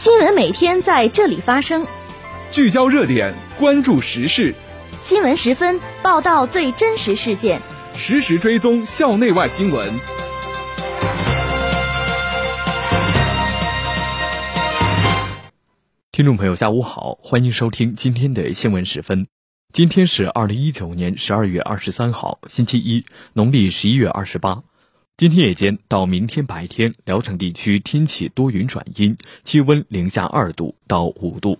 新闻每天在这里发生，聚焦热点，关注时事。新闻十分报道最真实事件，实时追踪校内外新闻。听众朋友，下午好，欢迎收听今天的新闻十分。今天是二零一九年十二月二十三号，星期一，农历十一月二十八。今天夜间到明天白天，聊城地区天气多云转阴，气温零下二度到五度。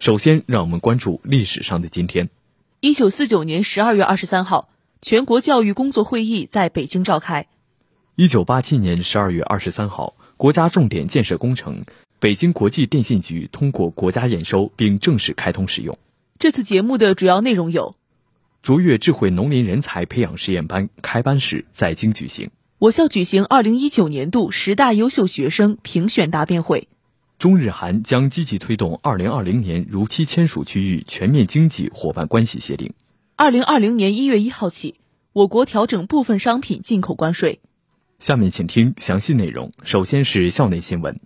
首先，让我们关注历史上的今天。一九四九年十二月二十三号，全国教育工作会议在北京召开。一九八七年十二月二十三号，国家重点建设工程北京国际电信局通过国家验收并正式开通使用。这次节目的主要内容有：卓越智慧农林人才培养实验班开班式在京举行；我校举行二零一九年度十大优秀学生评选答辩会；中日韩将积极推动二零二零年如期签署区域全面经济伙伴关系协定；二零二零年一月一号起，我国调整部分商品进口关税。下面请听详细内容。首先是校内新闻。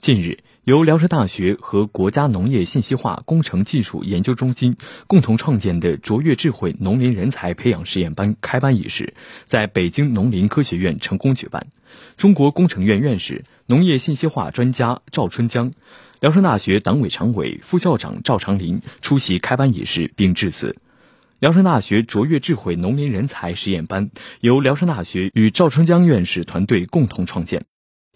近日。由聊城大学和国家农业信息化工程技术研究中心共同创建的卓越智慧农林人才培养实验班开班仪式在北京农林科学院成功举办。中国工程院院士、农业信息化专家赵春江，聊城大学党委常委、副校长赵长林出席开班仪式并致辞。聊城大学卓越智慧农林人才实验班由聊城大学与赵春江院士团队共同创建，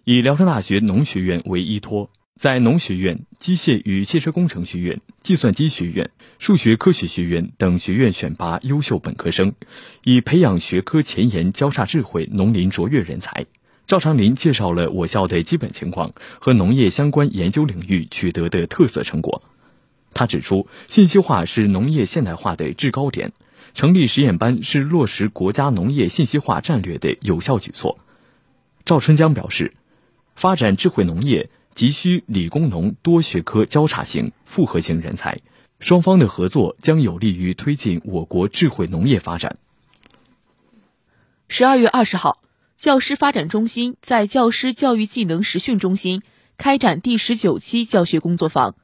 以聊城大学农学院为依托。在农学院、机械与汽车工程学院、计算机学院、数学科学学院等学院选拔优秀本科生，以培养学科前沿交叉智慧农林卓越人才。赵长林介绍了我校的基本情况和农业相关研究领域取得的特色成果。他指出，信息化是农业现代化的制高点，成立实验班是落实国家农业信息化战略的有效举措。赵春江表示，发展智慧农业。急需理工农多学科交叉型、复合型人才，双方的合作将有利于推进我国智慧农业发展。十二月二十号，教师发展中心在教师教育技能实训中心开展第十九期教学工作坊，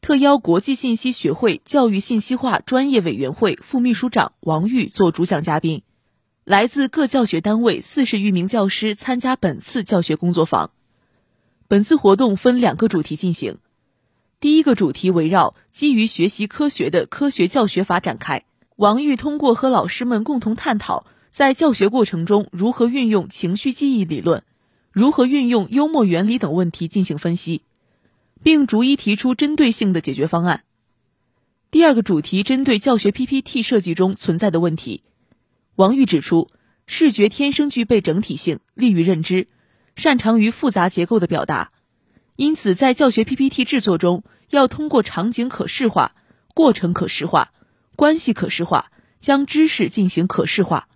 特邀国际信息学会教育信息化专业委员会副秘书长王玉做主讲嘉宾，来自各教学单位四十余名教师参加本次教学工作坊。本次活动分两个主题进行，第一个主题围绕基于学习科学的科学教学法展开。王玉通过和老师们共同探讨，在教学过程中如何运用情绪记忆理论，如何运用幽默原理等问题进行分析，并逐一提出针对性的解决方案。第二个主题针对教学 PPT 设计中存在的问题，王玉指出，视觉天生具备整体性，利于认知。擅长于复杂结构的表达，因此在教学 PPT 制作中，要通过场景可视化、过程可视化、关系可视化，将知识进行可视化。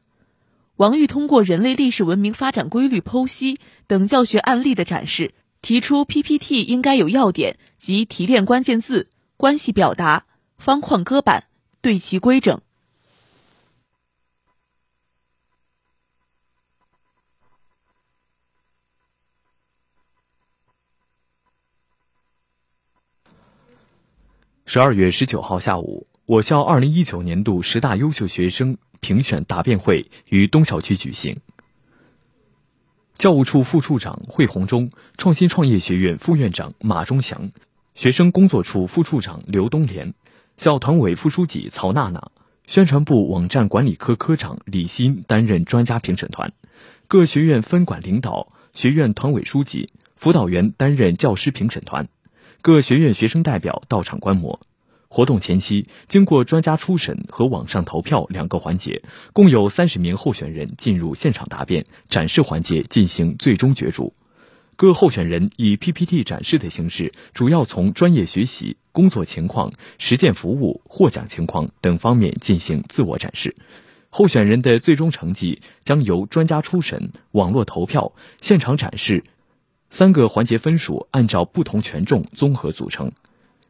王玉通过人类历史文明发展规律剖析等教学案例的展示，提出 PPT 应该有要点及提炼关键字、关系表达、方框搁板、对齐规整。十二月十九号下午，我校二零一九年度十大优秀学生评选答辩会于东校区举行。教务处副处长惠红中、创新创业学院副院长马忠祥、学生工作处副处长刘东莲、校团委副书记曹娜娜、宣传部网站管理科科长李欣担任专家评审团，各学院分管领导、学院团委书记、辅导员担任教师评审团。各学院学生代表到场观摩。活动前期，经过专家初审和网上投票两个环节，共有三十名候选人进入现场答辩，展示环节进行最终角逐。各候选人以 PPT 展示的形式，主要从专业学习、工作情况、实践服务、获奖情况等方面进行自我展示。候选人的最终成绩将由专家初审、网络投票、现场展示。三个环节分数按照不同权重综合组成。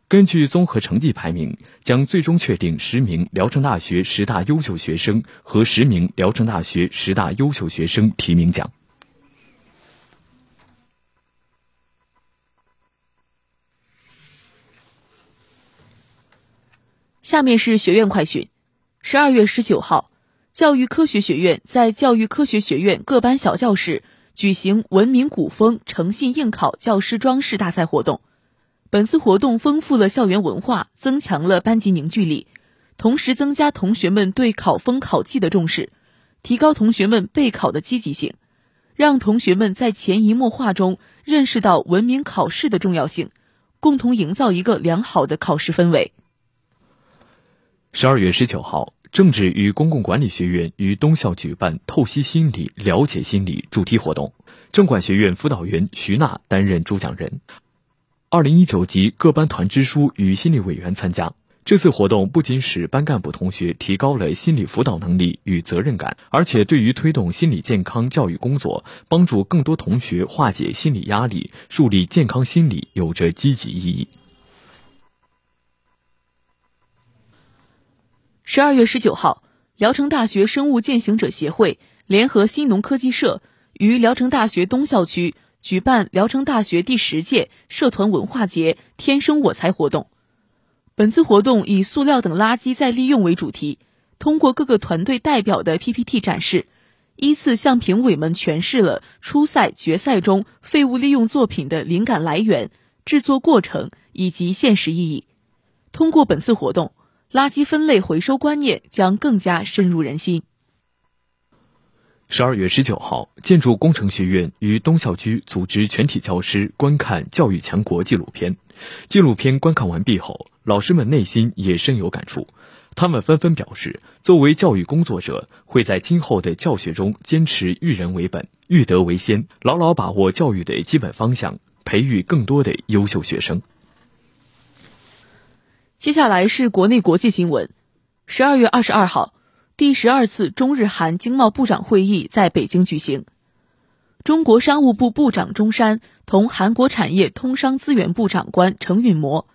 根据综合成绩排名将最终确定十名聊城大学十大优秀学生和十名聊城大学十大优秀学生提名奖。下面是学院快讯。十二月十九号教育科学学院在教育科学学院各班小教室举行“文明古风，诚信应考”教师装饰大赛活动。本次活动丰富了校园文化，增强了班级凝聚力，同时增加同学们对考风考纪的重视，提高同学们备考的积极性，让同学们在潜移默化中认识到文明考试的重要性，共同营造一个良好的考试氛围。十二月十九号，政治与公共管理学院于东校举办“透析心理，了解心理”主题活动，政管学院辅导员徐娜担任主讲人。二零一九级各班团支书与心理委员参加。这次活动不仅使班干部同学提高了心理辅导能力与责任感，而且对于推动心理健康教育工作，帮助更多同学化解心理压力、树立健康心理有着积极意义。十二月十九号，聊城大学生物践行者协会联合新农科技社于聊城大学东校区。举办聊城大学第十届社团文化节“天生我材”活动。本次活动以塑料等垃圾再利用为主题，通过各个团队代表的 PPT 展示，依次向评委们诠释了初赛、决赛中废物利用作品的灵感来源、制作过程以及现实意义。通过本次活动，垃圾分类回收观念将更加深入人心。十二月十九号，建筑工程学院于东校区组织全体教师观看《教育强国》纪录片。纪录片观看完毕后，老师们内心也深有感触。他们纷纷表示，作为教育工作者，会在今后的教学中坚持育人为本、育德为先，牢牢把握教育的基本方向，培育更多的优秀学生。接下来是国内国际新闻。十二月二十二号。第十二次中日韩经贸部长会议在北京举行，中国商务部部长钟山同韩国产业通商资源部长官程允模、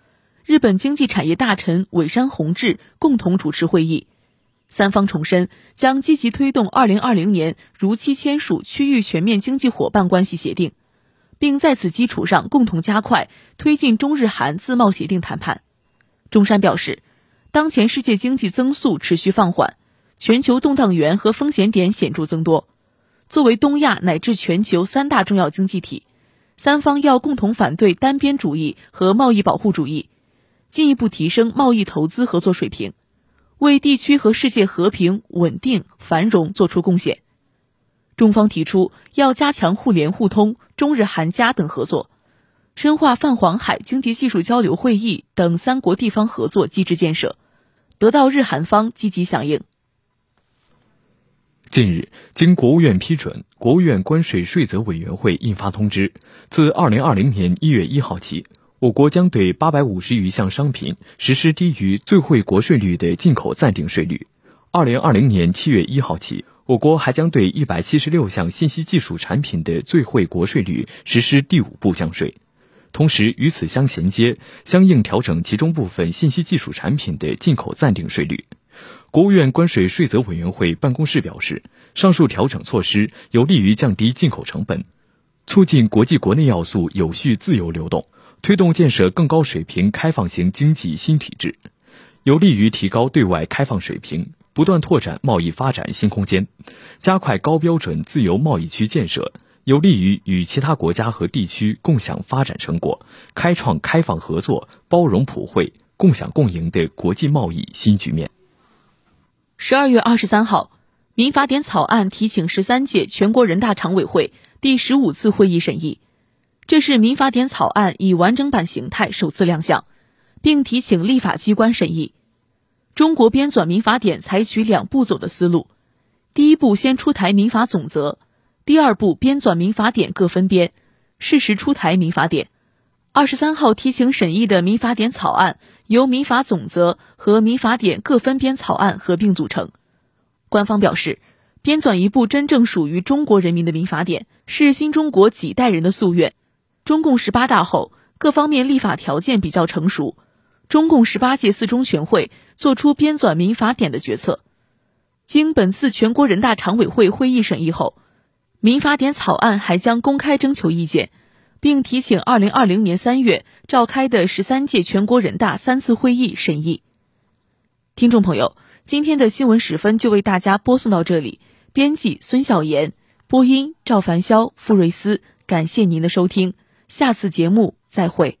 日本经济产业大臣尾山弘志共同主持会议。三方重申将积极推动二零二零年如期签署区域全面经济伙伴关系协定，并在此基础上共同加快推进中日韩自贸协定谈判。钟山表示，当前世界经济增速持续放缓。全球动荡源和风险点显著增多。作为东亚乃至全球三大重要经济体，三方要共同反对单边主义和贸易保护主义，进一步提升贸易投资合作水平，为地区和世界和平稳定繁荣作出贡献。中方提出要加强互联互通、中日韩加等合作，深化泛黄海经济技术交流会议等三国地方合作机制建设，得到日韩方积极响应。近日，经国务院批准，国务院关税税则委员会印发通知，自二零二零年一月一号起，我国将对八百五十余项商品实施低于最惠国税率的进口暂定税率。二零二零年七月一号起，我国还将对一百七十六项信息技术产品的最惠国税率实施第五步降税。同时，与此相衔接，相应调整其中部分信息技术产品的进口暂定税率。国务院关税税则委员会办公室表示，上述调整措施有利于降低进口成本，促进国际国内要素有序自由流动，推动建设更高水平开放型经济新体制，有利于提高对外开放水平，不断拓展贸易发展新空间，加快高标准自由贸易区建设，有利于与其他国家和地区共享发展成果，开创开放合作、包容普惠、共享共赢的国际贸易新局面。十二月二十三号，民法典草案提请十三届全国人大常委会第十五次会议审议，这是民法典草案以完整版形态首次亮相，并提请立法机关审议。中国编纂民法典采取两步走的思路，第一步先出台民法总则，第二步编纂民法典各分编，适时出台民法典。二十三号提请审议的民法典草案。由民法总则和民法典各分编草案合并组成。官方表示，编纂一部真正属于中国人民的民法典，是新中国几代人的夙愿。中共十八大后，各方面立法条件比较成熟，中共十八届四中全会作出编纂民法典的决策。经本次全国人大常委会会议审议后，民法典草案还将公开征求意见。并提请二零二零年三月召开的十三届全国人大三次会议审议。听众朋友，今天的新闻时分就为大家播送到这里。编辑孙晓岩，播音赵凡霄、傅瑞思。感谢您的收听，下次节目再会。